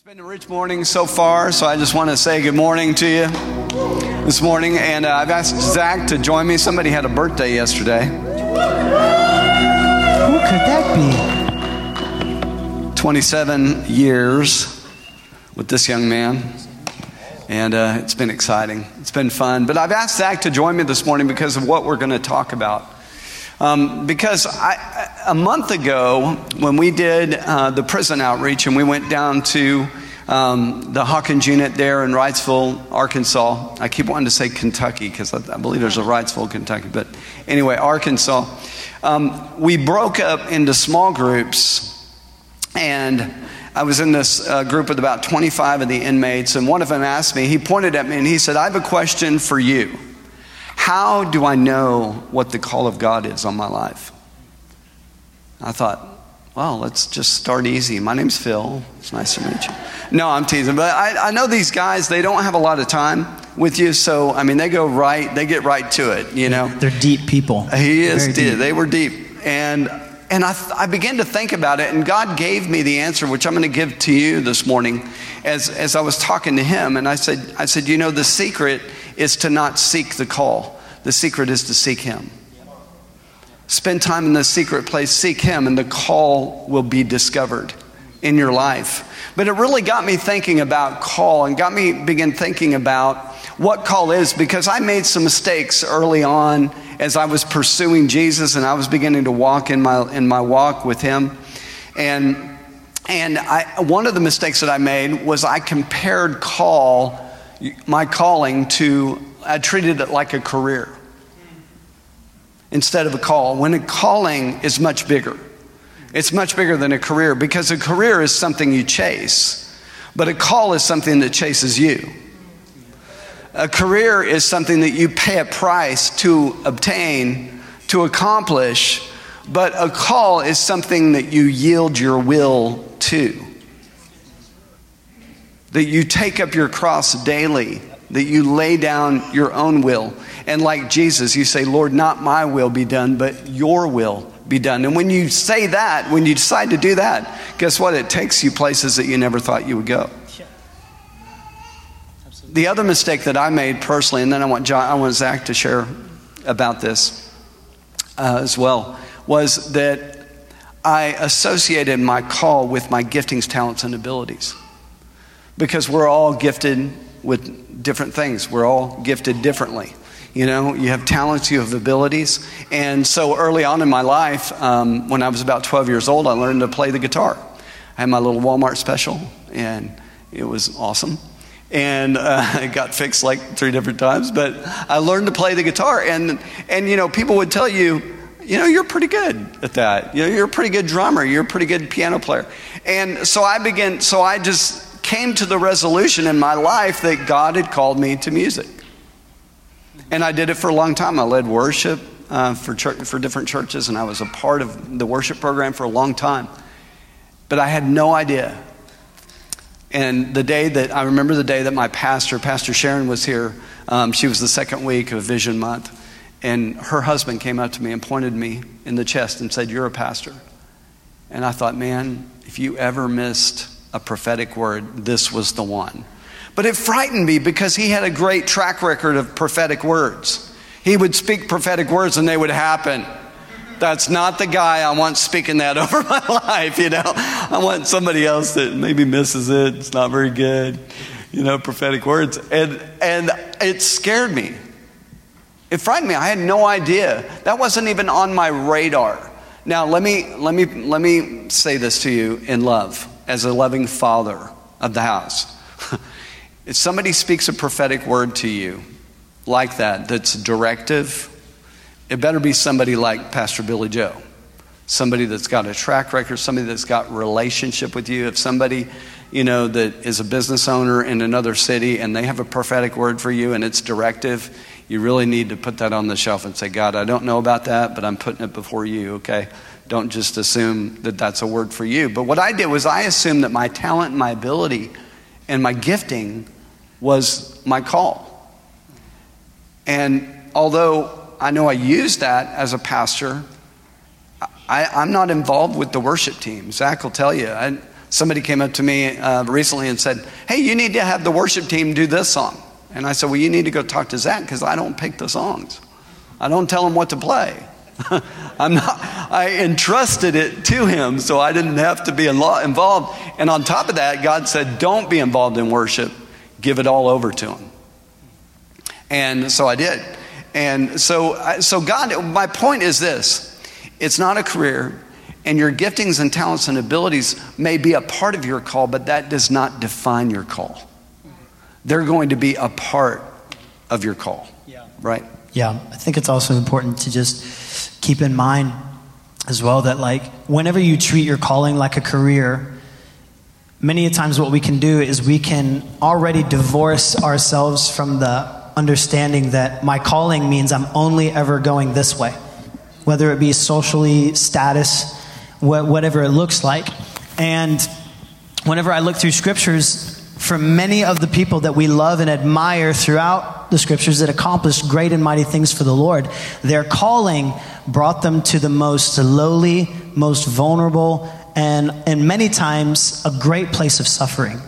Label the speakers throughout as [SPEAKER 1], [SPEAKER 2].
[SPEAKER 1] It's been a rich morning so far, so I just want to say good morning to you this morning. And uh, I've asked Zach to join me. Somebody had a birthday yesterday.
[SPEAKER 2] Who could that be?
[SPEAKER 1] 27 years with this young man. And uh, it's been exciting. It's been fun. But I've asked Zach to join me this morning because of what we're going to talk about. Um, because I, a month ago, when we did uh, the prison outreach and we went down to um, the Hawkins unit there in Wrightsville, Arkansas, I keep wanting to say Kentucky because I, I, believe there's a Wrightsville, Kentucky, but anyway, Arkansas. Um, we broke up into small groups, and I was in this uh, group with about 25 of the inmates, and one of them asked me, he pointed at me and he said, I have a question for you. How do I know what the call of God is on my life? I thought, well, let's just start easy. My name's Phil. It's nice to meet you. No, I'm teasing. But I, I know these guys, they don't have a lot of time with you. So, I mean, they go right, they get right to it, you know?
[SPEAKER 2] They're deep people.
[SPEAKER 1] He is deep. deep. They were deep. And, and I, I began to think about it, and God gave me the answer, which I'm going to give to you this morning as, as I was talking to him. And I said, I said, you know, the secret is to not seek the call, the secret is to seek Him. Spend time in the secret place, seek Him, and the call will be discovered in your life. But it really got me thinking about call and got me begin thinking about what call is because I made some mistakes early on as I was pursuing Jesus and I was beginning to walk in my in my walk with Him. And and I, one of the mistakes that I made was I compared call, my calling, to I treated it like a career instead of a call, when a calling is much bigger. It's much bigger than a career because a career is something you chase, but a call is something that chases you. A career is something that you pay a price to obtain, to accomplish, but a call is something that you yield your will to. That you take up your cross daily that you lay down your own will. And like Jesus, you say, Lord, not my will be done, but your will be done. And when you say that, when you decide to do that, guess what? It takes you places that you never thought you would go. The other mistake that I made personally, and then I want, John, I want Zach to share about this uh, as well, was that I associated my call with my giftings, talents, and abilities. Because we're all gifted with different things. We're all gifted differently. You know, you have talents, you have abilities. And so early on in my life, um, when I was about 12 years old, I learned to play the guitar. I had my little Walmart special, and it was awesome. And uh, it got fixed like three different times, but I learned to play the guitar. And, and, you know, people would tell you, you know, you're pretty good at that. You know, you're a pretty good drummer. You're a pretty good piano player. And so I began, so I just came to the resolution in my life that God had called me to music. And I did it for a long time. I led worship uh, for, church, for different churches, and I was a part of the worship program for a long time. But I had no idea. And the day that I remember the day that my pastor, Pastor Sharon, was here, um, she was the second week of Vision Month, and her husband came up to me and pointed me in the chest and said, You're a pastor. And I thought, man, if you ever missed a prophetic word, this was the one. But it frightened me because he had a great track record of prophetic words. He would speak prophetic words and they would happen. That's not the guy I want speaking that over my life, you know. I want somebody else that maybe misses it. It's not very good, you know, prophetic words. And, and it scared me. It frightened me. I had no idea. That wasn't even on my radar. Now, let me, let me, let me say this to you in love as a loving father of the house. if somebody speaks a prophetic word to you like that, that's directive, it better be somebody like Pastor Billy Joe. Somebody that's got a track record, somebody that's got relationship with you. If somebody, you know, that is a business owner in another city and they have a prophetic word for you and it's directive, you really need to put that on the shelf and say, God, I don't know about that, but I'm putting it before you, okay? Don't just assume that that's a word for you. But what I did was I assumed that my talent and my ability and my gifting was my call. And although I know I use that as a pastor, I, am not involved with the worship team. Zach will tell you. I, somebody came up to me uh, recently and said, Hey, you need to have the worship team do this song. And I said, Well, you need to go talk to Zach because I don't pick the songs. I don't tell him what to play. I'm not, I entrusted it to him, so I didn't have to be involved. And on top of that, God said, Don't be involved in worship, give it all over to him. And so I did. And so, so God, my point is this it's not a career, and your giftings and talents and abilities may be a part of your call, but that does not define your call. They're going to be a part of your call. Yeah. Right?
[SPEAKER 2] Yeah. I think it's also important to just keep in mind as well that, like, whenever you treat your calling like a career, many a times what we can do is we can already divorce ourselves from the understanding that my calling means I'm only ever going this way, whether it be socially, status, whatever it looks like. And whenever I look through scriptures, for many of the people that we love and admire throughout the scriptures that accomplished great and mighty things for the Lord, their calling brought them to the most lowly, most vulnerable, and, and many times a great place of suffering.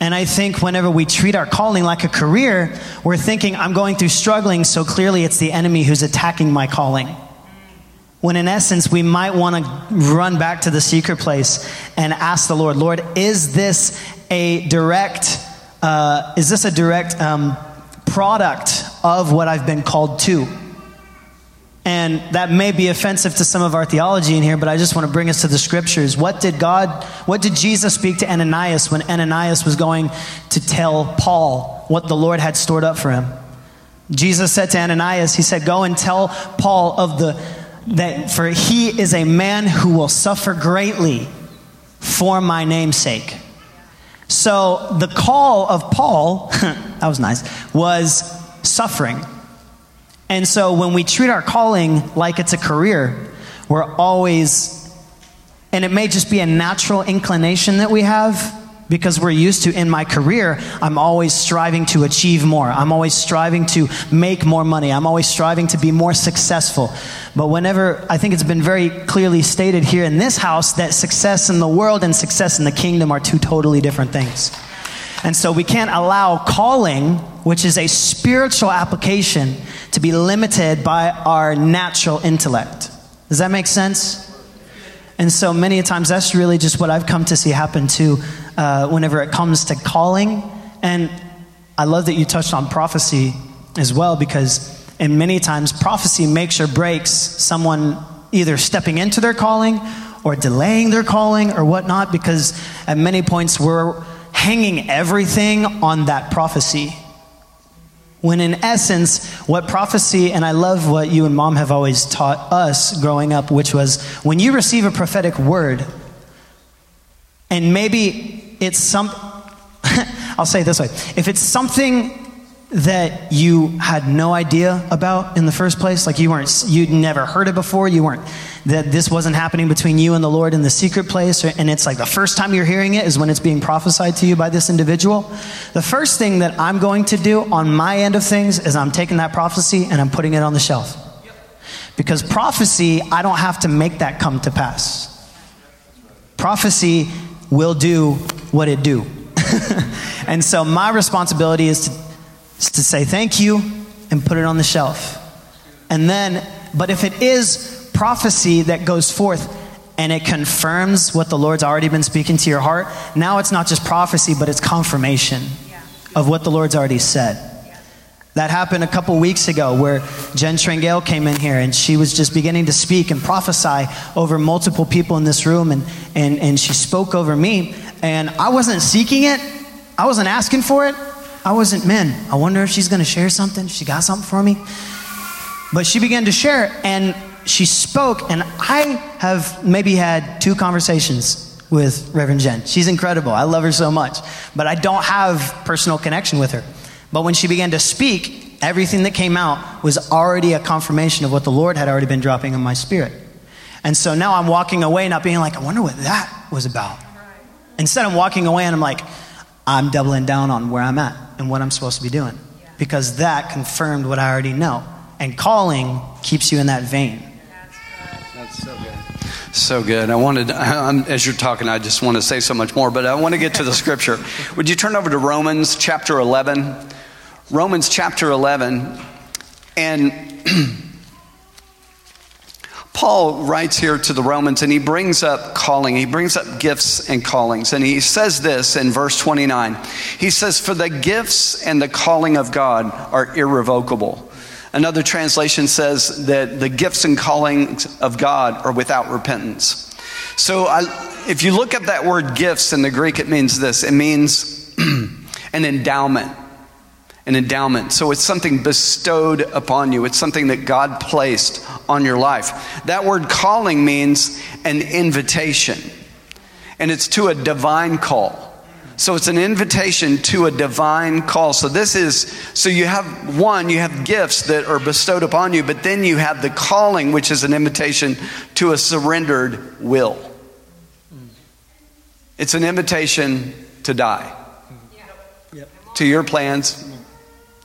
[SPEAKER 2] And I think whenever we treat our calling like a career, we're thinking, I'm going through struggling, so clearly it's the enemy who's attacking my calling. When in essence, we might want to run back to the secret place and ask the Lord, Lord, is this a direct, uh, is this a direct um, product of what I've been called to? And that may be offensive to some of our theology in here, but I just want to bring us to the scriptures. What did God, what did Jesus speak to Ananias when Ananias was going to tell Paul what the Lord had stored up for him? Jesus said to Ananias, He said, Go and tell Paul of the, that for he is a man who will suffer greatly for my name's sake. So the call of Paul, that was nice, was suffering. And so when we treat our calling like it's a career, we're always, and it may just be a natural inclination that we have because we're used to in my career, I'm always striving to achieve more. I'm always striving to make more money. I'm always striving to be more successful. But whenever, I think it's been very clearly stated here in this house that success in the world and success in the kingdom are two totally different things. And so we can't allow calling, which is a spiritual application, to be limited by our natural intellect. Does that make sense? And so many times that's really just what I've come to see happen too uh, whenever it comes to calling. And I love that you touched on prophecy as well because and many times prophecy makes or breaks someone either stepping into their calling or delaying their calling or whatnot because at many points we're hanging everything on that prophecy. When in essence, what prophecy, and I love what you and mom have always taught us growing up, which was when you receive a prophetic word, and maybe it's some, I'll say it this way if it's something that you had no idea about in the first place? Like you weren't you'd never heard it before? You weren't that this wasn't happening between you and the lord in the secret place? Or, and it's like the first time you're hearing it is when it's being prophesied to you by this individual? The first thing that i'm going to do on my end of things is i'm taking that prophecy and i'm putting it on the shelf. Because prophecy i don't have to make that come to pass. Prophecy will do what it do. And so my responsibility is to is to say thank you and put it on the shelf. And then, but if it is prophecy that goes forth and it confirms what the Lord's already been speaking to your heart, now it's not just prophecy, but it's confirmation of what the Lord's already said. That happened a couple weeks ago where Jen Trengale came in here and she was just beginning to speak and prophesy over multiple people in this room and, and, and she spoke over me. And I wasn't seeking it, I wasn't asking for it, I wasn't, man, I wonder if she's going to share something. She got something for me. But she began to share and she spoke, and I have maybe had two conversations with Reverend Jen. She's incredible. I love her so much. But I don't have personal connection with her. But when she began to speak, everything that came out was already a confirmation of what the Lord had already been dropping in my spirit. And so now I'm walking away not being like, I wonder what that was about. Instead, I'm walking away and I'm like, I'm doubling down on where I'm at and what I'm supposed to be doing. Because that confirmed what I already know. And calling keeps you in that vein.
[SPEAKER 1] That's so good. So good. I wanted, as you're talking, I just want to say so much more, but I want to get to the scripture. Would you turn over to Romans chapter 11? Romans chapter 11. And Paul writes here to the Romans and he brings up calling. He brings up gifts and callings. And he says this in verse 29. He says, For the gifts and the calling of God are irrevocable. Another translation says that the gifts and callings of God are without repentance. So I, if you look at that word gifts in the Greek, it means this it means an endowment an endowment. So it's something bestowed upon you, it's something that God placed on your life. That word calling means an invitation, and it's to a divine call. So it's an invitation to a divine call. So this is, so you have one, you have gifts that are bestowed upon you, but then you have the calling, which is an invitation to a surrendered will. It's an invitation to die. To your plans,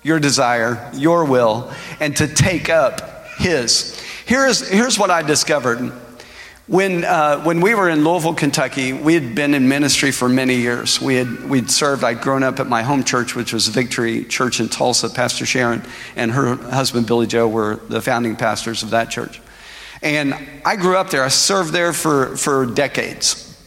[SPEAKER 1] your desire, your will, and to take up His. Here's, here's what I discovered. When, uh, when we were in Louisville, Kentucky, we had been in ministry for many years. We had, we'd served, I'd grown up at my home church, which was Victory Church in Tulsa. Pastor Sharon and her husband, Billy Joe, were the founding pastors of that church. And I grew up there. I served there for, for decades.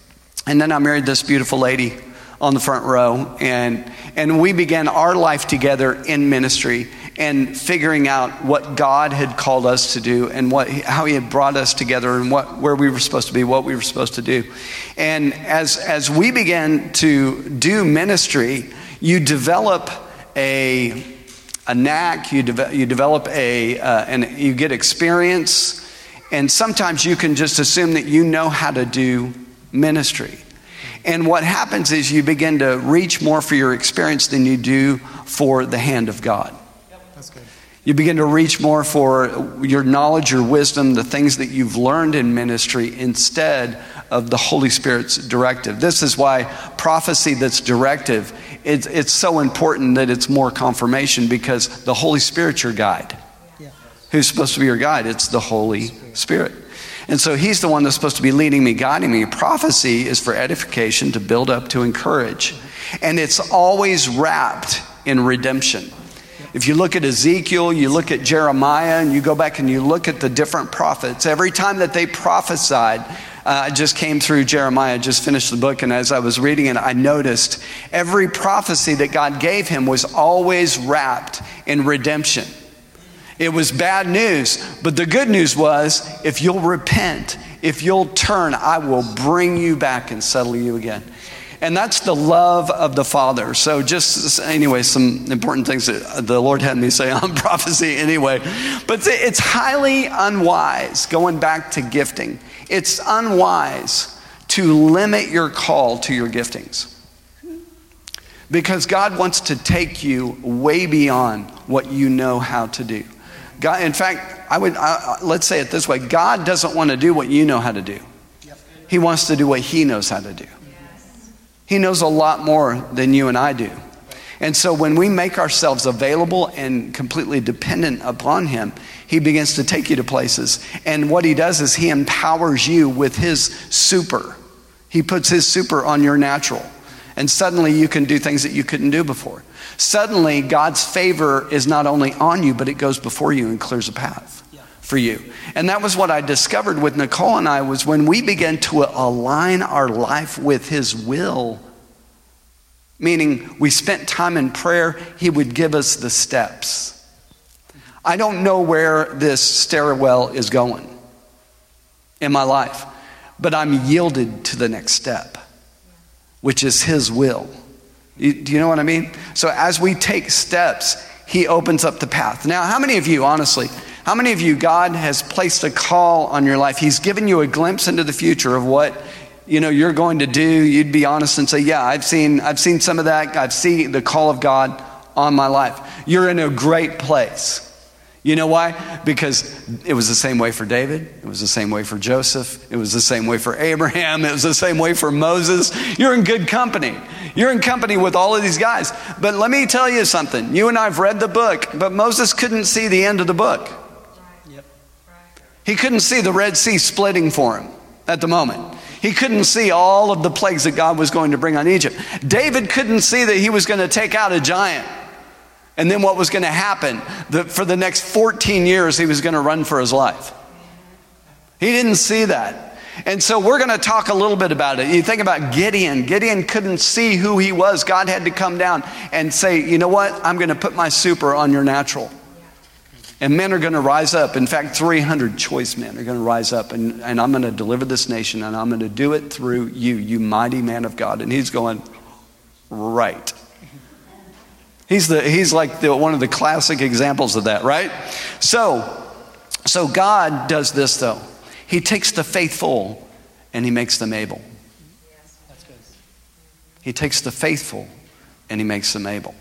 [SPEAKER 1] And then I married this beautiful lady on the front row. And, and we began our life together in ministry and figuring out what God had called us to do and what, how He had brought us together and what, where we were supposed to be, what we were supposed to do. And as, as we began to do ministry, you develop a, a knack, you, de- you develop a, uh, and you get experience, and sometimes you can just assume that you know how to do ministry. And what happens is you begin to reach more for your experience than you do for the hand of God. That's good. You begin to reach more for your knowledge, your wisdom, the things that you've learned in ministry instead of the Holy Spirit's directive. This is why prophecy that's directive, it's, it's so important that it's more confirmation because the Holy Spirit's your guide. Yeah. Who's supposed to be your guide? It's the Holy Spirit. And so he's the one that's supposed to be leading me, guiding me. Prophecy is for edification, to build up, to encourage. And it's always wrapped in redemption. If you look at Ezekiel, you look at Jeremiah, and you go back and you look at the different prophets, every time that they prophesied, uh, I just came through Jeremiah, just finished the book, and as I was reading it, I noticed every prophecy that God gave him was always wrapped in redemption. It was bad news, but the good news was if you'll repent, if you'll turn, I will bring you back and settle you again. And that's the love of the Father. So, just anyway, some important things that the Lord had me say on prophecy anyway. But it's highly unwise, going back to gifting, it's unwise to limit your call to your giftings. Because God wants to take you way beyond what you know how to do. God, in fact, I would I, let's say it this way: God doesn't want to do what you know how to do. He wants to do what He knows how to do. He knows a lot more than you and I do. And so when we make ourselves available and completely dependent upon Him, He begins to take you to places. And what He does is He empowers you with His super. He puts His super on your natural. And suddenly you can do things that you couldn't do before. Suddenly, God's favor is not only on you, but it goes before you and clears a path for you. And that was what I discovered with Nicole and I was when we began to align our life with his will, meaning we spent time in prayer, he would give us the steps. I don't know where this stairwell is going in my life, but I'm yielded to the next step, which is his will. You, do you know what I mean? So as we take steps, He opens up the path. Now, how many of you, honestly, how many of you, God has placed a call on your life? He's given you a glimpse into the future of what you know you're going to do. You'd be honest and say, "Yeah, I've seen, I've seen some of that. I've seen the call of God on my life." You're in a great place. You know why? Because it was the same way for David. It was the same way for Joseph. It was the same way for Abraham. It was the same way for Moses. You're in good company. You're in company with all of these guys. But let me tell you something. You and I have read the book, but Moses couldn't see the end of the book. He couldn't see the Red Sea splitting for him. at the moment. He couldn't see all of the plagues that God was going to bring on Egypt. David couldn't see that he was going to take out a giant. And then what was going to happen? That for the next 14 years, he was going to run for his life. He didn't see that. And so we're going to talk a little bit about it. You think about Gideon. Gideon couldn't see who he was. God had to come down and say, you know what? I'm going to put my super on your natural. And men are going to rise up. In fact, 300 choice men are going to rise up, and, and I'm going to deliver this nation, and I'm going to do it through you, you mighty man of God. And he's going, right. He's, the, he's like the, one of the classic examples of that, right? So, so God does this, though. He takes the faithful and he makes them able. He takes the faithful and he makes them able.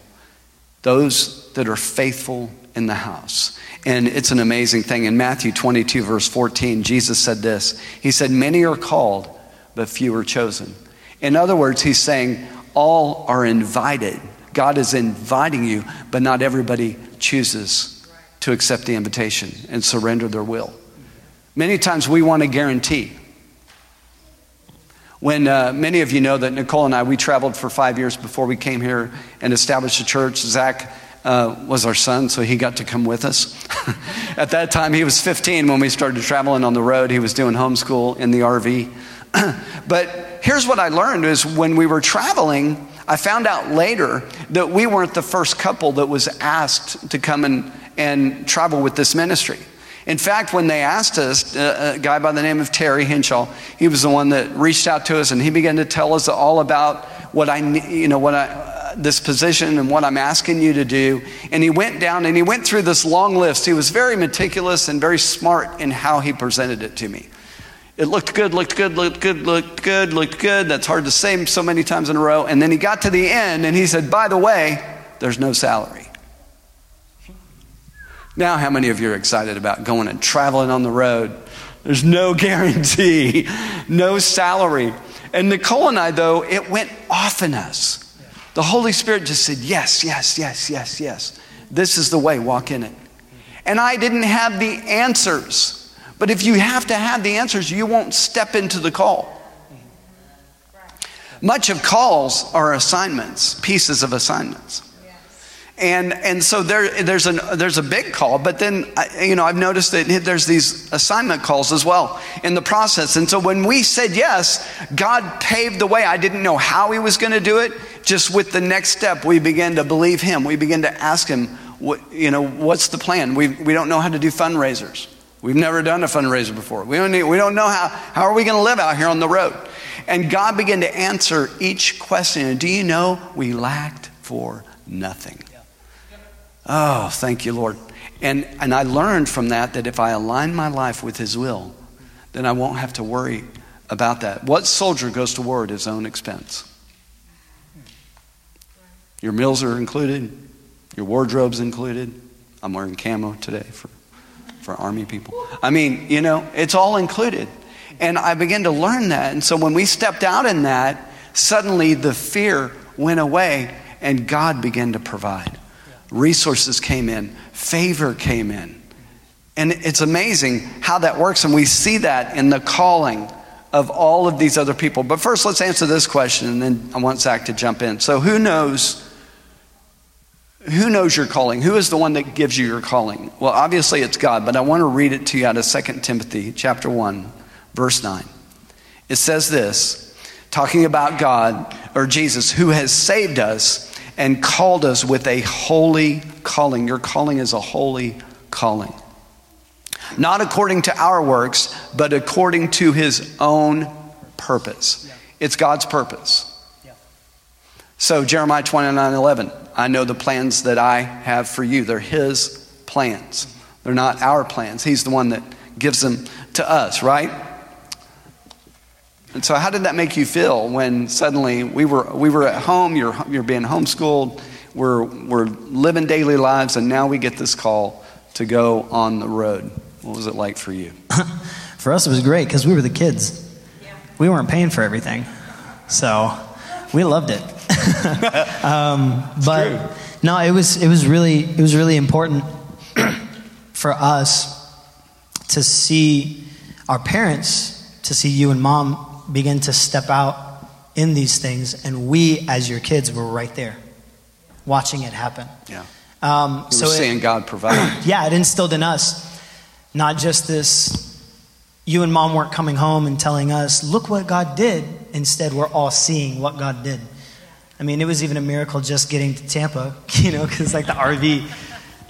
[SPEAKER 1] Those that are faithful in the house. And it's an amazing thing. In Matthew 22, verse 14, Jesus said this He said, Many are called, but few are chosen. In other words, he's saying, All are invited. God is inviting you, but not everybody chooses to accept the invitation and surrender their will. Many times we want a guarantee. When uh, many of you know that Nicole and I, we traveled for five years before we came here and established a church. Zach uh, was our son, so he got to come with us. At that time, he was 15 when we started traveling on the road. He was doing homeschool in the RV. but here's what I learned is when we were traveling, I found out later that we weren't the first couple that was asked to come and, and travel with this ministry. In fact, when they asked us, uh, a guy by the name of Terry Hinshaw, he was the one that reached out to us and he began to tell us all about what I, you know, what I, this position and what I'm asking you to do. And he went down and he went through this long list. He was very meticulous and very smart in how he presented it to me. It looked good, looked good, looked good, looked good, looked good. That's hard to say so many times in a row. And then he got to the end and he said, By the way, there's no salary. Now, how many of you are excited about going and traveling on the road? There's no guarantee, no salary. And Nicole and I, though, it went off in us. The Holy Spirit just said, Yes, yes, yes, yes, yes. This is the way, walk in it. And I didn't have the answers. But if you have to have the answers, you won't step into the call. Much of calls are assignments, pieces of assignments. And, and so there, there's, an, there's a big call, but then, you know, I've noticed that there's these assignment calls as well in the process. And so when we said yes, God paved the way. I didn't know how He was going to do it. Just with the next step, we began to believe Him. We began to ask Him, what, you know, what's the plan? We, we don't know how to do fundraisers. We've never done a fundraiser before. We don't, need, we don't know how, how are we going to live out here on the road? And God began to answer each question. And do you know we lacked for nothing? Oh, thank you, Lord. And, and I learned from that that if I align my life with His will, then I won't have to worry about that. What soldier goes to war at his own expense? Your meals are included, your wardrobe's included. I'm wearing camo today for, for Army people. I mean, you know, it's all included. And I began to learn that. And so when we stepped out in that, suddenly the fear went away and God began to provide resources came in, favor came in. And it's amazing how that works, and we see that in the calling of all of these other people. But first, let's answer this question, and then I want Zach to jump in. So, who knows? Who knows your calling? Who is the one that gives you your calling? Well, obviously it's God, but I want to read it to you out of 2 Timothy chapter 1, verse 9. It says this, talking about God or Jesus who has saved us and called us with a holy calling. Your calling is a holy calling. Not according to our works, but according to his own purpose. It's God's purpose. So, Jeremiah 29 11, I know the plans that I have for you. They're his plans, they're not our plans. He's the one that gives them to us, right? And so, how did that make you feel when suddenly we were, we were at home, you're, you're being homeschooled, we're, we're living daily lives, and now we get this call to go on the road? What was it like for you?
[SPEAKER 2] for us, it was great because we were the kids. We weren't paying for everything. So, we loved it. um, but true. no, it was, it, was really, it was really important for us to see our parents to see you and mom begin to step out in these things, and we, as your kids, were right there, watching it happen.
[SPEAKER 1] Yeah.
[SPEAKER 2] Um,
[SPEAKER 1] So we're
[SPEAKER 2] it-
[SPEAKER 1] God provide.
[SPEAKER 2] yeah, it instilled in us not just this. You and mom weren't coming home and telling us, "Look what God did." Instead, we're all seeing what God did. I mean, it was even a miracle just getting to Tampa, you know, because like the RV,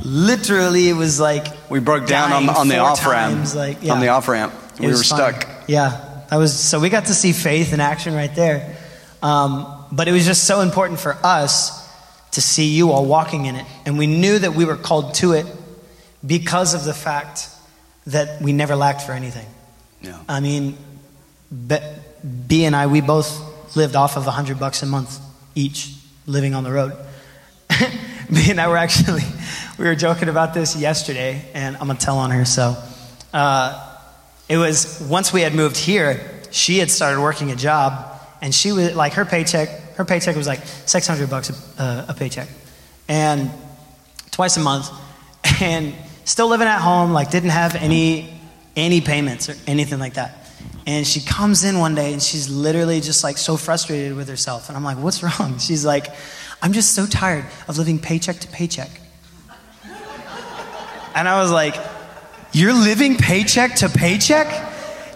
[SPEAKER 2] literally, it was like
[SPEAKER 1] We broke down on, on the off ramp.
[SPEAKER 2] Like, yeah.
[SPEAKER 1] On the off ramp. We were
[SPEAKER 2] fun.
[SPEAKER 1] stuck.
[SPEAKER 2] Yeah, that was so we got to see faith in action right there. Um, but it was just so important for us to see you all walking in it, and we knew that we were called to it because of the fact that we never lacked for anything.
[SPEAKER 1] Yeah.
[SPEAKER 2] I mean, B, B and I, we both lived off of a hundred bucks a month each, living on the road. Me and I were actually, we were joking about this yesterday, and I'm gonna tell on her. So, uh, it was once we had moved here, she had started working a job, and she was like her paycheck. Her paycheck was like 600 bucks a, uh, a paycheck, and twice a month, and still living at home. Like didn't have any any payments or anything like that. And she comes in one day and she's literally just like so frustrated with herself. And I'm like, what's wrong? She's like, I'm just so tired of living paycheck to paycheck. And I was like, you're living paycheck to paycheck?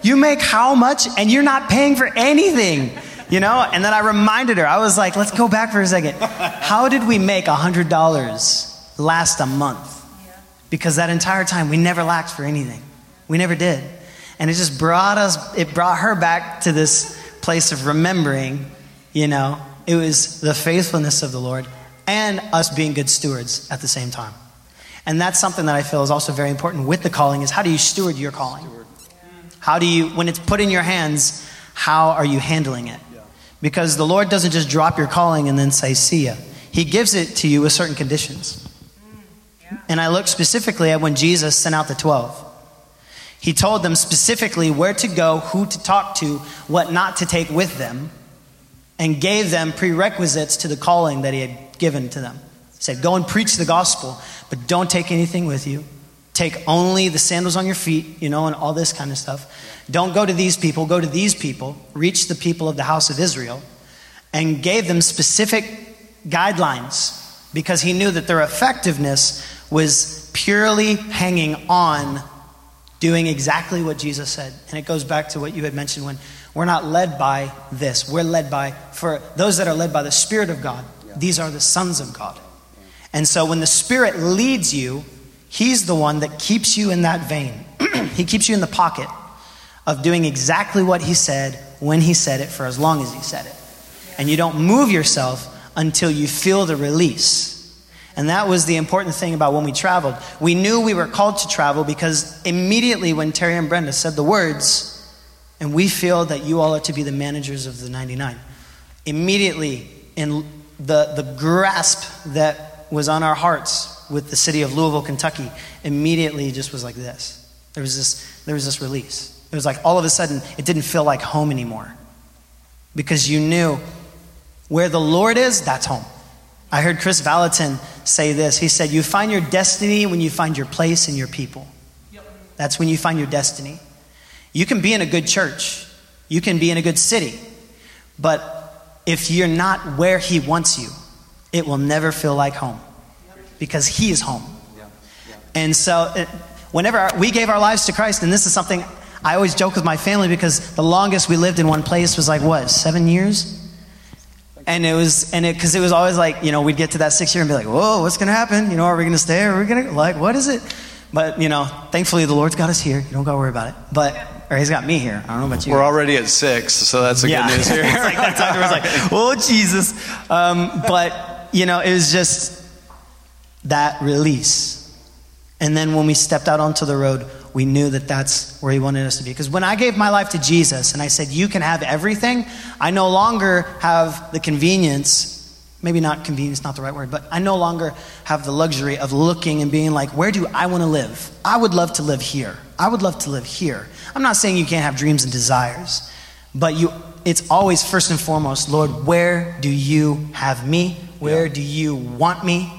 [SPEAKER 2] You make how much and you're not paying for anything? You know? And then I reminded her, I was like, let's go back for a second. How did we make $100 last a month? Because that entire time we never lacked for anything. We never did. And it just brought us, it brought her back to this place of remembering, you know, it was the faithfulness of the Lord and us being good stewards at the same time. And that's something that I feel is also very important with the calling is how do you steward your calling? How do you, when it's put in your hands, how are you handling it? Because the Lord doesn't just drop your calling and then say, see ya. He gives it to you with certain conditions. And I look specifically at when Jesus sent out the 12. He told them specifically where to go, who to talk to, what not to take with them, and gave them prerequisites to the calling that he had given to them. He said, Go and preach the gospel, but don't take anything with you. Take only the sandals on your feet, you know, and all this kind of stuff. Don't go to these people, go to these people. Reach the people of the house of Israel. And gave them specific guidelines because he knew that their effectiveness was purely hanging on doing exactly what Jesus said. And it goes back to what you had mentioned when we're not led by this. We're led by, for those that are led by the Spirit of God, these are the sons of God. And so when the Spirit leads you, He's the one that keeps you in that vein. he keeps you in the pocket of doing exactly what He said when He said it for as long as He said it. And you don't move yourself until you feel the release. And that was the important thing about when we traveled. We knew we were called to travel because immediately when Terry and Brenda said the words, and we feel that you all are to be the managers of the 99, immediately in the, the grasp that was on our hearts with the city of Louisville, Kentucky, immediately just was like this. There was this, there was this release. It was like all of a sudden, it didn't feel like home anymore. Because you knew where the Lord is, that's home. I heard Chris Vallotton say this. He said, You find your destiny when you find your place and your people. That's when you find your destiny. You can be in a good church, you can be in a good city, but if you're not where He wants you, it will never feel like home because He is home. And so, whenever we gave our lives to Christ, and this is something I always joke with my family because the longest we lived in one place was like, what, seven years? And it was, and it, because it was always like, you know, we'd get to that six year and be like, whoa, what's to happen? You know, are we to stay? Are we to, like, what is it? But, you know, thankfully the Lord's got us here. You don't got to worry about it. But, or He's got me here. I don't know about you.
[SPEAKER 1] We're already at six, so that's the
[SPEAKER 2] yeah.
[SPEAKER 1] good news here.
[SPEAKER 2] it's like that time where it's like, oh, Jesus. Um, but, you know, it was just that release. And then when we stepped out onto the road, we knew that that's where He wanted us to be. Because when I gave my life to Jesus and I said, You can have everything, I no longer have the convenience. Maybe not convenience, not the right word, but I no longer have the luxury of looking and being like, where do I want to live? I would love to live here. I would love to live here. I'm not saying you can't have dreams and desires, but you, it's always first and foremost, Lord, where do you have me? Where do you want me?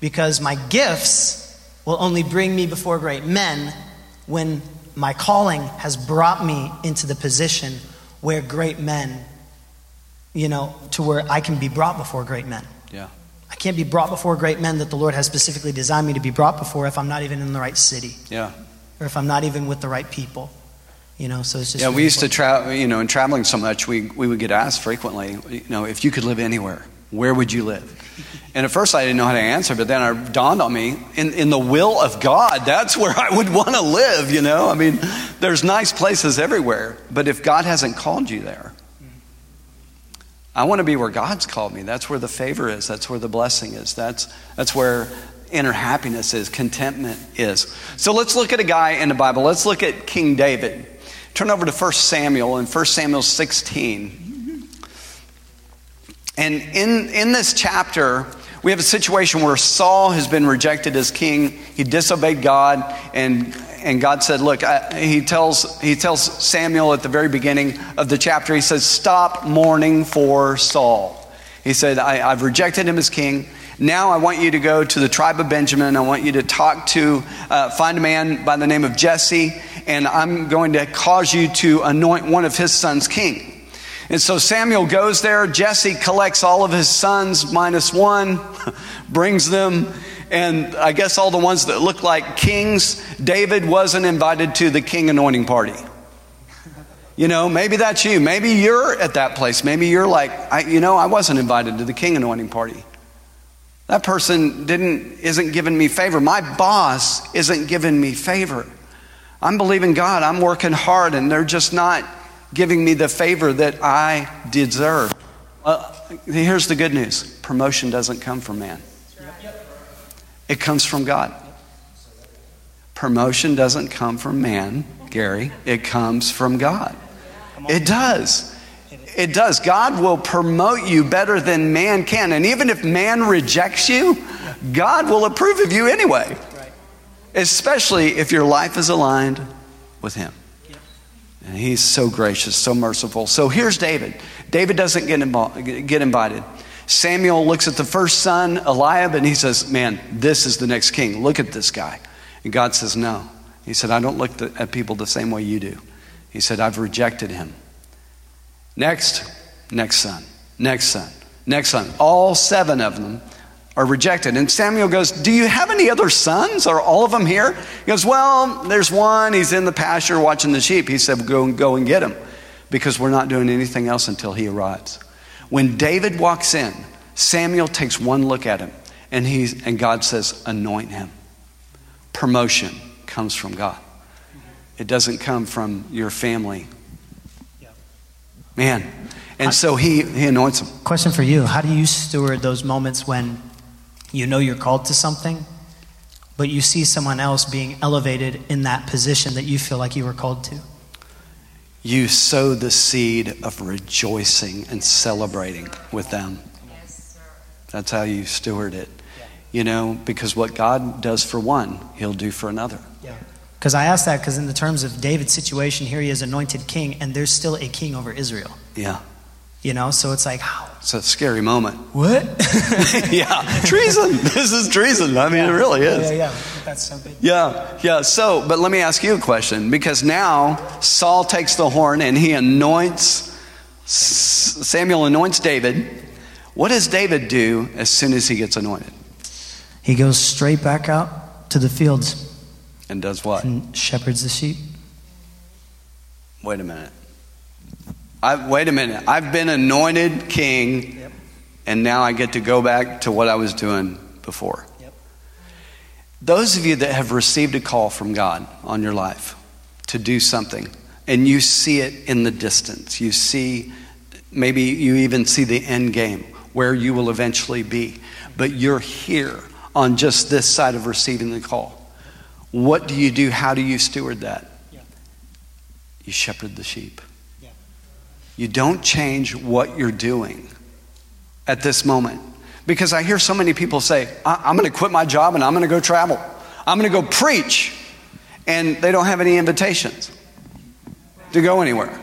[SPEAKER 2] Because my gifts will only bring me before great men when my calling has brought me into the position where great men, you know, to where I can be brought before great men.
[SPEAKER 1] Yeah.
[SPEAKER 2] I can't be brought before great men that the Lord has specifically designed me to be brought before if I'm not even in the right city
[SPEAKER 1] Yeah.
[SPEAKER 2] or if I'm not even with the right people. You know, so it's just
[SPEAKER 1] Yeah, we
[SPEAKER 2] really
[SPEAKER 1] used to travel, you know, in traveling so much, we, we would get asked frequently, you know, if you could live anywhere, where would you live? And at first I didn't know how to answer, but then it dawned on me, in, in the will of God, that's where I would want to live, you know? I mean, there's nice places everywhere, but if God hasn't called you there, I want to be where God's called me. That's where the favor is. That's where the blessing is. That's, that's where inner happiness is, contentment is. So let's look at a guy in the Bible. Let's look at King David. Turn over to 1 Samuel in 1 Samuel 16. And in, in this chapter, we have a situation where Saul has been rejected as king. He disobeyed God, and, and God said, Look, I, he, tells, he tells Samuel at the very beginning of the chapter, he says, Stop mourning for Saul. He said, I, I've rejected him as king. Now I want you to go to the tribe of Benjamin. I want you to talk to, uh, find a man by the name of Jesse, and I'm going to cause you to anoint one of his sons king. And so Samuel goes there. Jesse collects all of his sons minus one, brings them, and I guess all the ones that look like kings. David wasn't invited to the king anointing party. You know, maybe that's you. Maybe you're at that place. Maybe you're like, I, you know, I wasn't invited to the king anointing party. That person didn't isn't giving me favor. My boss isn't giving me favor. I'm believing God. I'm working hard, and they're just not giving me the favor that I deserve. Uh, here's the good news promotion doesn't come from man, it comes from God. Promotion doesn't come from man, Gary, it comes from God. It does. It does. God will promote you better than man can. And even if man rejects you, God will approve of you anyway. Especially if your life is aligned with Him. And he's so gracious, so merciful. So here's David. David doesn't get, invo- get invited. Samuel looks at the first son, Eliab, and he says, Man, this is the next king. Look at this guy. And God says, No. He said, I don't look at people the same way you do. He said, I've rejected him. Next, next son, next son, next son. All seven of them are rejected. And Samuel goes, Do you have any other sons? Are all of them here? He goes, Well, there's one. He's in the pasture watching the sheep. He said, Go, and go and get him because we're not doing anything else until he arrives. When David walks in, Samuel takes one look at him and, he's, and God says, Anoint him. Promotion comes from God, it doesn't come from your family. Man. And so he, he anoints him.
[SPEAKER 2] Question for you How do you steward those moments when you know you're called to something, but you see someone else being elevated in that position that you feel like you were called to?
[SPEAKER 1] You sow the seed of rejoicing and celebrating with them. That's how you steward it. You know, because what God does for one, He'll do for another.
[SPEAKER 2] Because I asked that because, in the terms of David's situation, here he is anointed king, and there's still a king over Israel.
[SPEAKER 1] Yeah.
[SPEAKER 2] You know, so it's like, how?
[SPEAKER 1] It's a scary moment.
[SPEAKER 2] What?
[SPEAKER 1] yeah. Treason. This is treason. I mean, it really is.
[SPEAKER 2] Yeah, yeah. That's so.
[SPEAKER 1] Yeah, yeah. So, but let me ask you a question because now Saul takes the horn and he anoints, S- Samuel anoints David. What does David do as soon as he gets anointed?
[SPEAKER 2] He goes straight back out to the fields
[SPEAKER 1] And does what?
[SPEAKER 2] and shepherds the sheep.
[SPEAKER 1] Wait a minute. I, wait a minute. I've been anointed king, and now I get to go back to what I was doing before.
[SPEAKER 2] Yep.
[SPEAKER 1] Those of you that have received a call from God on your life to do something, and you see it in the distance, you see, maybe you even see the end game where you will eventually be, but you're here on just this side of receiving the call. What do you do? How do you steward that? You shepherd the sheep. You don't change what you're doing at this moment. Because I hear so many people say, I- am going to quit my job and I'm going to go travel. I'm going to go preach. And they don't have any invitations to go anywhere.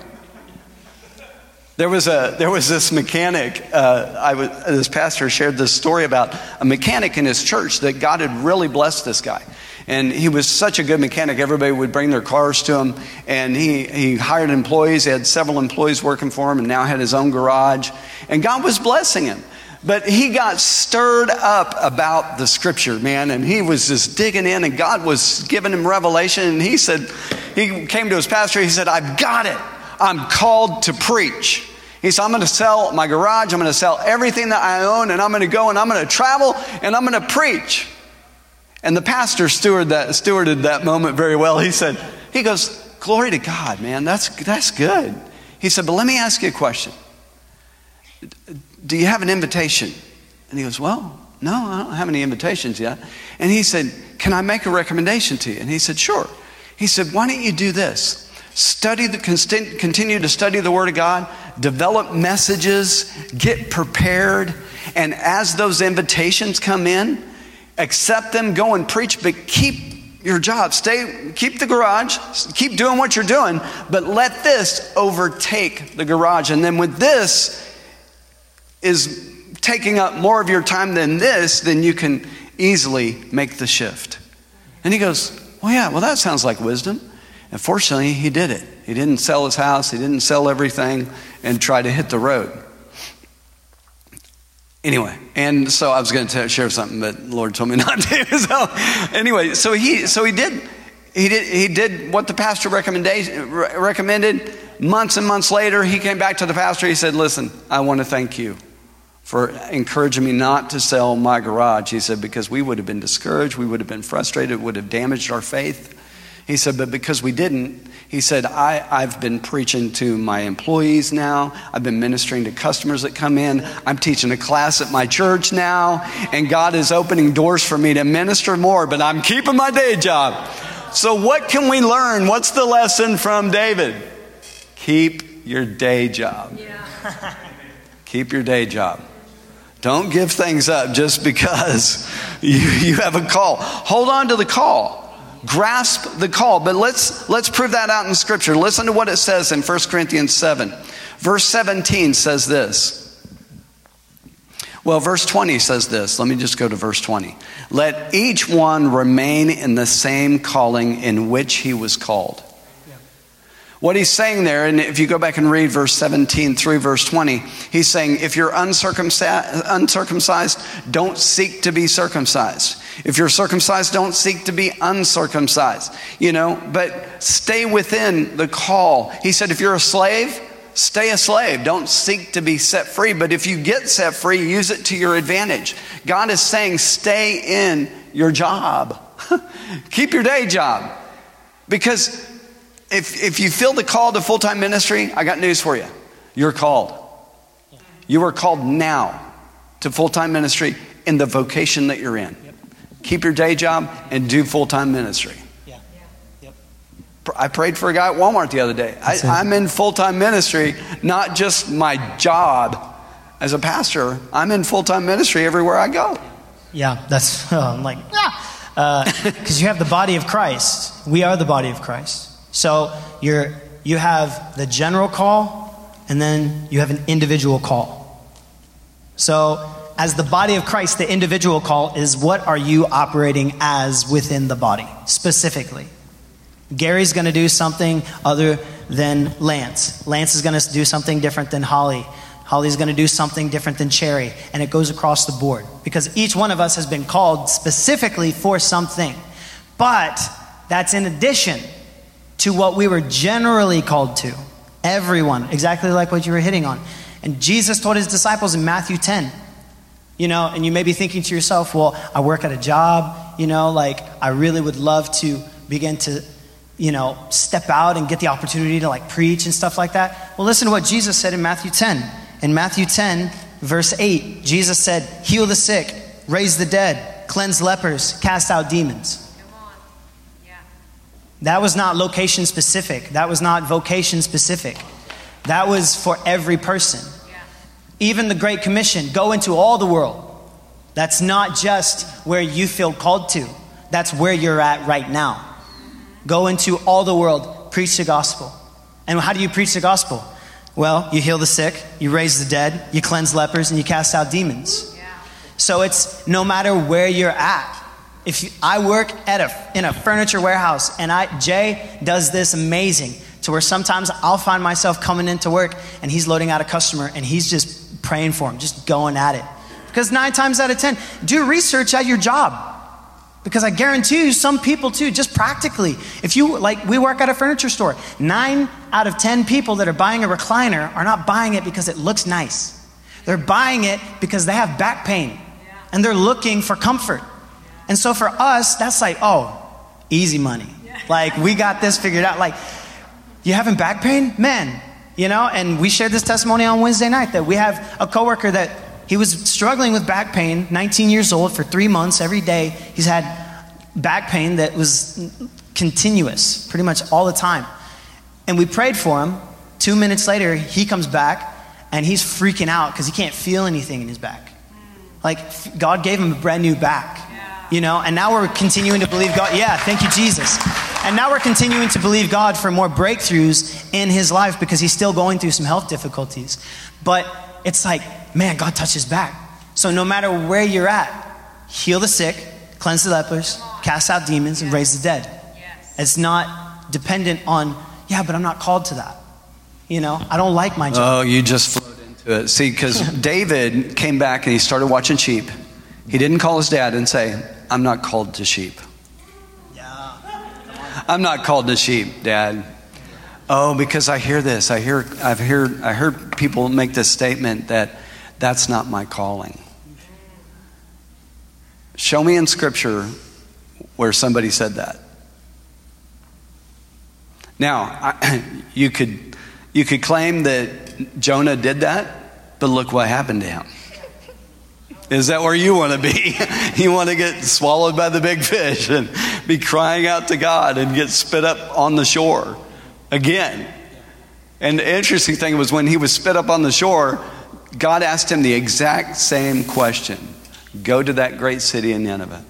[SPEAKER 1] There was, a, there was this mechanic, uh, I was, this pastor shared this story about a mechanic in his church that God had really blessed this guy. And he was such a good mechanic. Everybody would bring their cars to him. And he, he hired employees. He had several employees working for him and now had his own garage. And God was blessing him. But he got stirred up about the scripture, man, and he was just digging in, and God was giving him revelation. And he said, he came to his pastor, he said, I've got it. I'm called to preach. He said, I'm going to sell my garage, I'm going to sell everything that I own, and I'm going to go and I'm going to travel and I'm going to preach. And the pastor stewarded that, stewarded that moment very well. He said, he goes, Glory to God, man, that's, that's good. He said, But let me ask you a question. Do you have an invitation? And he goes, Well, no, I don't have any invitations yet. And he said, Can I make a recommendation to you? And he said, Sure. He said, Why don't you do this? Study the, continue to study the Word of God, develop messages, get prepared, and as those invitations come in, accept them, go and preach, but keep your job. Stay, keep the garage, keep doing what you're doing, but let this overtake the garage. And then with this, is taking up more of your time than this, then you can easily make the shift. And he goes, Well, yeah, well, that sounds like wisdom. And fortunately, he did it. He didn't sell his house, he didn't sell everything and try to hit the road. Anyway, and so I was going to share something, but the Lord told me not to. So, anyway, so he, so he did. He did, he did what the pastor recommended. Months and months later, he came back to the pastor. He said, Listen, I want to thank you for encouraging me not to sell my garage. He said, because we would have been discouraged, we would have been frustrated, it would have damaged our faith. He said, but because we didn't, he said, I, I've been preaching to my employees now. I've been ministering to customers that come in. I'm teaching a class at my church now, and God is opening doors for me to minister more, but I'm keeping my day job. So, what can we learn? What's the lesson from David? Keep your day job. Yeah. Keep your day job. Don't give things up just because you, you have a call. Hold on to the call. Grasp the call. But let's, let's prove that out in Scripture. Listen to what it says in 1 Corinthians 7. Verse 17 says this. Well, verse 20 says this. Let me just go to verse 20. Let each one remain in the same calling in which he was called. What he's saying there, and if you go back and read verse 17 through verse 20, he's saying, if you're uncircumcised, uncircumcised, don't seek to be circumcised. If you're circumcised, don't seek to be uncircumcised. You know, but stay within the call. He said, if you're a slave, stay a slave. Don't seek to be set free. But if you get set free, use it to your advantage. God is saying, stay in your job, keep your day job. Because if, if you feel the call to full time ministry, I got news for you. You're called. You are called now to full time ministry in the vocation that you're in. Yep. Keep your day job and do full time ministry. Yeah. Yep. I prayed for a guy at Walmart the other day. I, I'm in full time ministry, not just my job as a pastor. I'm in full time ministry everywhere I go.
[SPEAKER 2] Yeah, that's uh, like, because uh, you have the body of Christ. We are the body of Christ. So you're, you have the general call, and then you have an individual call. So, as the body of Christ, the individual call is what are you operating as within the body, specifically? Gary's going to do something other than Lance. Lance is going to do something different than Holly. Holly's going to do something different than Cherry. And it goes across the board because each one of us has been called specifically for something. But that's in addition to what we were generally called to. Everyone, exactly like what you were hitting on. And Jesus told his disciples in Matthew 10, you know, and you may be thinking to yourself, well, I work at a job, you know, like I really would love to begin to, you know, step out and get the opportunity to like preach and stuff like that. Well, listen to what Jesus said in Matthew 10. In Matthew 10, verse 8, Jesus said, Heal the sick, raise the dead, cleanse lepers, cast out demons. That was not location specific. That was not vocation specific. That was for every person. Even the Great Commission go into all the world. That's not just where you feel called to, that's where you're at right now. Go into all the world, preach the gospel. And how do you preach the gospel? Well, you heal the sick, you raise the dead, you cleanse lepers, and you cast out demons. So it's no matter where you're at, If I work at a, in a furniture warehouse and I, Jay does this amazing to where sometimes I'll find myself coming into work and he's loading out a customer and he's just praying for him, just going at it. Because nine times out of 10, do research at your job. Because I guarantee you, some people too, just practically, if you, like, we work at a furniture store, nine out of 10 people that are buying a recliner are not buying it because it looks nice. They're buying it because they have back pain and they're looking for comfort. And so for us, that's like, oh, easy money. Like, we got this figured out. Like, you having back pain? Man, you know, and we shared this testimony on Wednesday night that we have a coworker that he was struggling with back pain, 19 years old, for three months every day. He's had back pain that was continuous, pretty much all the time. And we prayed for him. Two minutes later, he comes back and he's freaking out because he can't feel anything in his back. Like, God gave him a brand new back, you know, and now we're continuing to believe God. Yeah, thank you, Jesus. And now we're continuing to believe God for more breakthroughs in his life because he's still going through some health difficulties. But it's like, man, God touches back. So no matter where you're at, heal the sick, cleanse the lepers, cast out demons, and raise the dead. It's not dependent on, yeah, but I'm not called to that. You know, I don't like my job.
[SPEAKER 1] Oh, you just flowed into it. See, because David came back and he started watching sheep. He didn't call his dad and say, I'm not called to sheep. I'm not called to sheep, Dad. Oh, because I hear this. I hear I've heard I heard people make this statement that that's not my calling. Show me in scripture where somebody said that. Now, I, you could you could claim that Jonah did that, but look what happened to him. Is that where you want to be? you want to get swallowed by the big fish and be crying out to God and get spit up on the shore again. And the interesting thing was when he was spit up on the shore, God asked him the exact same question Go to that great city in Nineveh.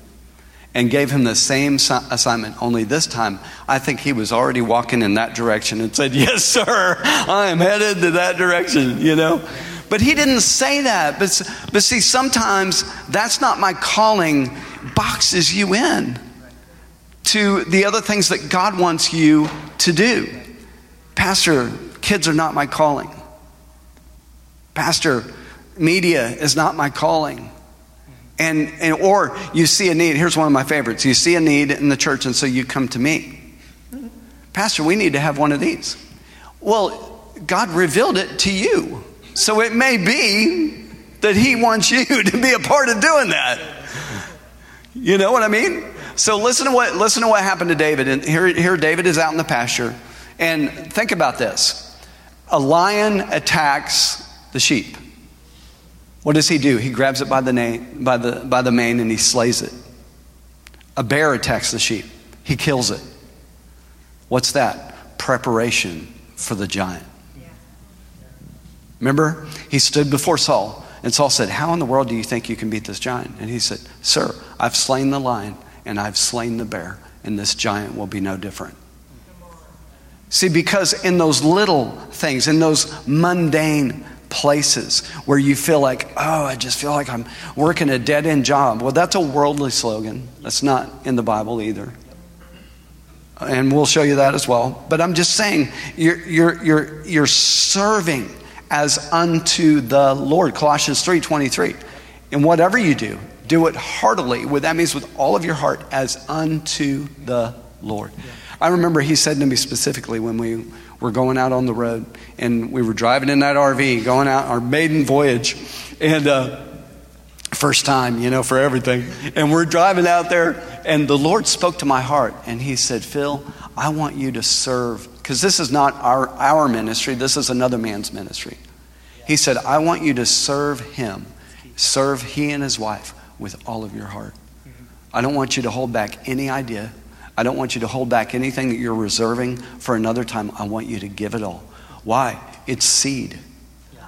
[SPEAKER 1] And gave him the same assignment, only this time, I think he was already walking in that direction and said, Yes, sir, I am headed to that direction, you know? But he didn't say that. But, but see, sometimes that's not my calling, boxes you in to the other things that God wants you to do. Pastor, kids are not my calling. Pastor, media is not my calling. And, and or you see a need. Here's one of my favorites. You see a need in the church, and so you come to me. Pastor, we need to have one of these. Well, God revealed it to you. So it may be that He wants you to be a part of doing that. You know what I mean? So listen to what listen to what happened to David. And here, here David is out in the pasture. And think about this. A lion attacks the sheep. What does he do? He grabs it by the, name, by, the, by the mane and he slays it. A bear attacks the sheep. He kills it. What's that? Preparation for the giant. Remember? He stood before Saul, and Saul said, How in the world do you think you can beat this giant? And he said, Sir, I've slain the lion and I've slain the bear, and this giant will be no different. See, because in those little things, in those mundane places where you feel like, oh, I just feel like I'm working a dead end job. Well, that's a worldly slogan. That's not in the Bible either. And we'll show you that as well. But I'm just saying, you're, you're, you're, you're serving as unto the Lord. Colossians 3:23. And whatever you do, do it heartily. With that means with all of your heart as unto the Lord. Yeah. I remember he said to me specifically when we were going out on the road and we were driving in that RV, going out our maiden voyage, and uh, first time, you know, for everything. And we're driving out there, and the Lord spoke to my heart, and He said, Phil, I want you to serve, because this is not our, our ministry, this is another man's ministry. He said, I want you to serve Him, serve He and His wife with all of your heart. Mm-hmm. I don't want you to hold back any idea I don't want you to hold back anything that you're reserving for another time. I want you to give it all. Why? It's seed.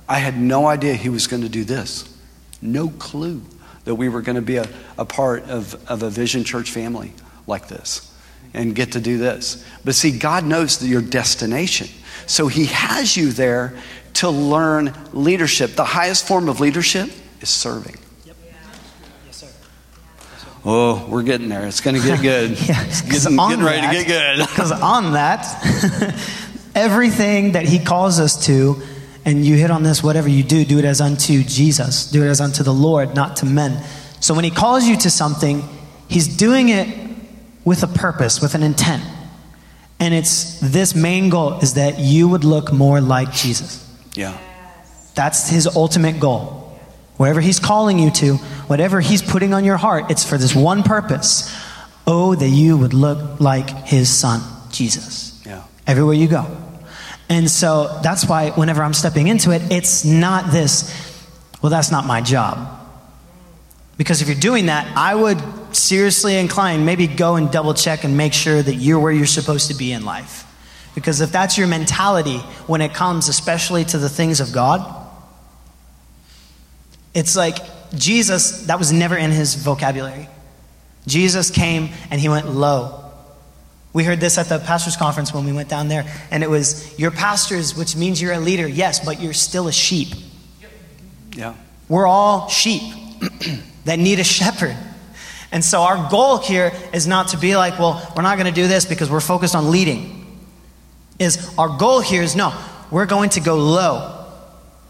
[SPEAKER 1] I had no idea he was going to do this. No clue that we were going to be a, a part of, of a Vision Church family like this and get to do this. But see, God knows your destination. So he has you there to learn leadership. The highest form of leadership is serving.
[SPEAKER 2] Yep. Yes, sir.
[SPEAKER 1] Oh, we're getting there. It's going to get good.
[SPEAKER 2] Yeah,
[SPEAKER 1] It's getting, getting ready
[SPEAKER 2] that-
[SPEAKER 1] to get good.
[SPEAKER 2] Because on that, everything that he calls us to, and you hit on this, whatever you do, do it as unto Jesus, do it as unto the Lord, not to men. So when he calls you to something, he's doing it with a purpose, with an intent. And it's this main goal is that you would look more like Jesus.
[SPEAKER 1] Yeah.
[SPEAKER 2] That's his ultimate goal. Wherever he's calling you to, whatever he's putting on your heart, it's for this one purpose. Oh, that you would look like his son, Jesus,
[SPEAKER 1] Yeah.
[SPEAKER 2] everywhere you go. And so that's why whenever I'm stepping into it, it's not this, well, that's not my job. Because if you're doing that, I would seriously inclined, maybe go and double check and make sure that you're where you're supposed to be in life. Because if that's your mentality when it comes, especially to the things of God, it's like Jesus, that was never in his vocabulary. Jesus came and he went low. We heard this at the pastor's conference when we went down there, and it was, You're pastors, which means you're a leader, yes, but you're still a sheep.
[SPEAKER 1] Yeah.
[SPEAKER 2] We're all sheep that need a shepherd. And so our goal here is not to be like, well, we're not going to do this because we're focused on leading. Is our goal here is no, we're going to go low.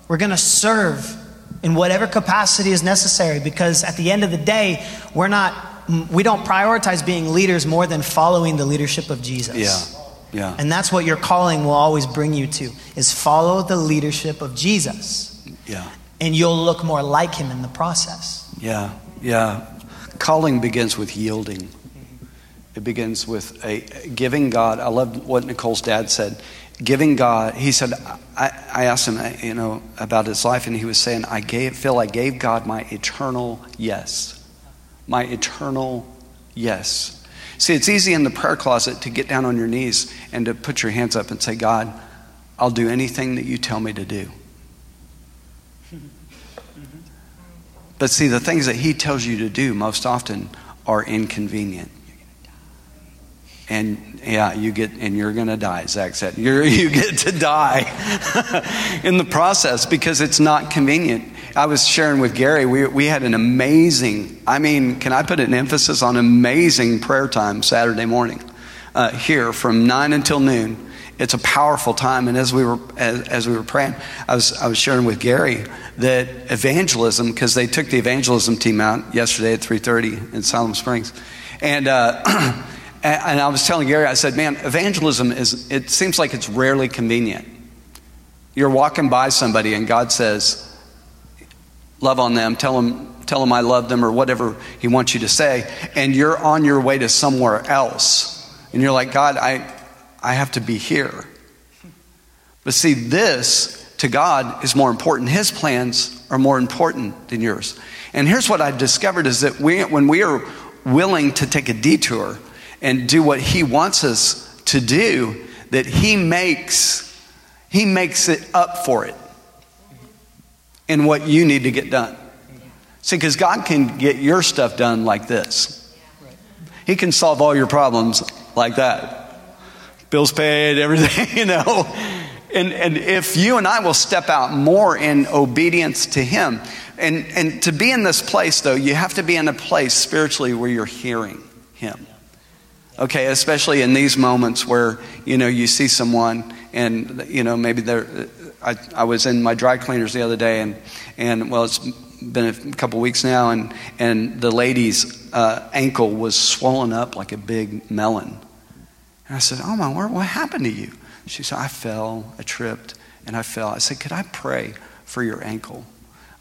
[SPEAKER 2] We're going to serve in whatever capacity is necessary because at the end of the day, we're not mm, we don't prioritize being leaders more than following the leadership of Jesus.
[SPEAKER 1] Yeah. Yeah.
[SPEAKER 2] And that's what your calling will always bring you to is follow the leadership of Jesus
[SPEAKER 1] Yeah.
[SPEAKER 2] and you'll look more like him in the process.
[SPEAKER 1] Yeah. Yeah. Calling begins with yielding. It begins with a giving God. I love what Nicole's dad said. Giving God. He said, I, I asked him, you know, about his life, and he was saying, I gave Phil, I gave God my eternal yes. My eternal yes. See, it's easy in the prayer closet to get down on your knees and to put your hands up and say, God, I'll do anything that you tell me to do. But see, the things that he tells you to do most often are inconvenient. And yeah, you get, and you're going to die, Zach said. You're, you get to die in the process because it's not convenient. I was sharing with Gary, we, we had an amazing, I mean, can I put an emphasis on amazing prayer time Saturday morning uh, here from 9 until noon. It's a powerful time. And as we were, as, as we were praying, I was, I was sharing with Gary that evangelism, because they took the evangelism team out yesterday at 3.30 in Siloam Springs. And, uh, and I was telling Gary, I said, man, evangelism is, it seems like it's rarely convenient. You're walking by somebody and God says, love on them, tell them, tell them I love them or whatever he wants you to say, and you're on your way to somewhere else. And you're like, God, I, I have to be here. But see, this to God is more important. His plans are more important than yours. And here's what I've discovered is that we, when we are willing to take a detour and do what He wants us to do, that He makes, He makes it up for it in what you need to get done. See, because God can get your stuff done like this. He can solve all your problems like that. Bills paid, everything, you know. And, and if you and I will step out more in obedience to Him, and, and to be in this place, though, you have to be in a place spiritually where you're hearing Him. Okay, especially in these moments where, you know, you see someone and, you know, maybe they're, I, I was in my dry cleaners the other day and, and well, it's been a couple weeks now and, and the lady's uh, ankle was swollen up like a big melon. And I said, oh my word, what happened to you? She said, I fell, I tripped, and I fell. I said, could I pray for your ankle?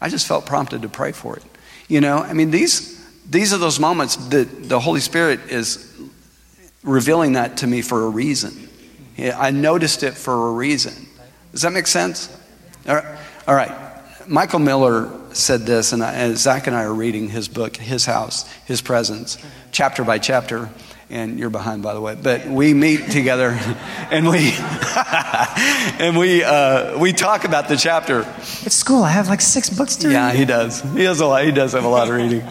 [SPEAKER 1] I just felt prompted to pray for it. You know, I mean, these, these are those moments that the Holy Spirit is revealing that to me for a reason. I noticed it for a reason. Does that make sense? All right. All right. Michael Miller said this, and, I, and Zach and I are reading his book, His House, His Presence, chapter by chapter. And you're behind, by the way. But we meet together, and we and we uh, we talk about the chapter.
[SPEAKER 2] It's school. I have like six books to read.
[SPEAKER 1] Yeah, he does. He does a lot. He does have a lot of reading.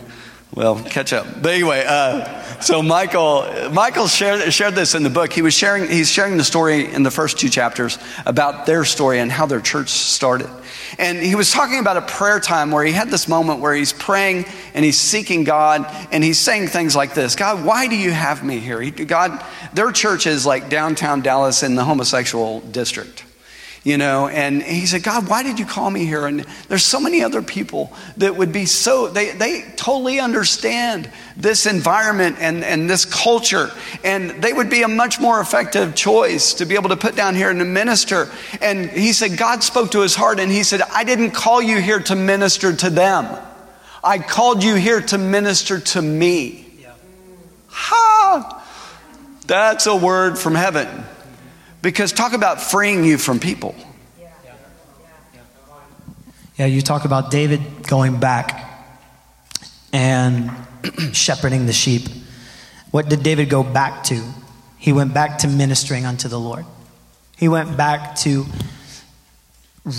[SPEAKER 1] Well, catch up. But anyway, uh, so Michael, Michael shared, shared this in the book. He was sharing, he's sharing the story in the first two chapters about their story and how their church started. And he was talking about a prayer time where he had this moment where he's praying and he's seeking God and he's saying things like this God, why do you have me here? He, God, their church is like downtown Dallas in the homosexual district you know and he said god why did you call me here? And there's so many other people that would be so they, they totally understand this environment and, and this culture. And they would be a much more effective choice to be able to put down here and to minister. And he said god spoke to his heart and he said i didn't call you here to minister to them. I called you here to minister to me yeah. ha! That's a word from heaven because talk about freeing you from people.
[SPEAKER 2] Yeah, you talk about David going back and shepherding the sheep. What did David go back to? He went back to ministering unto the Lord. He went back to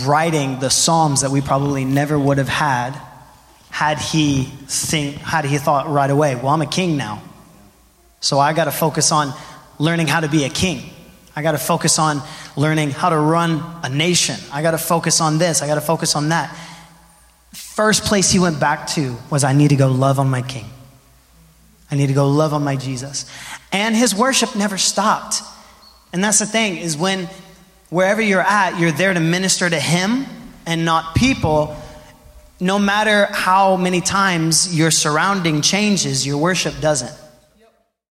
[SPEAKER 2] writing the psalms that we probably never would have had had he think had he thought right away, well, I'm a king now. So I got to focus on learning how to be a king. I got to focus on learning how to run a nation. I got to focus on this. I got to focus on that. First place he went back to was I need to go love on my king. I need to go love on my Jesus. And his worship never stopped. And that's the thing is when wherever you're at, you're there to minister to him and not people. No matter how many times your surrounding changes, your worship doesn't.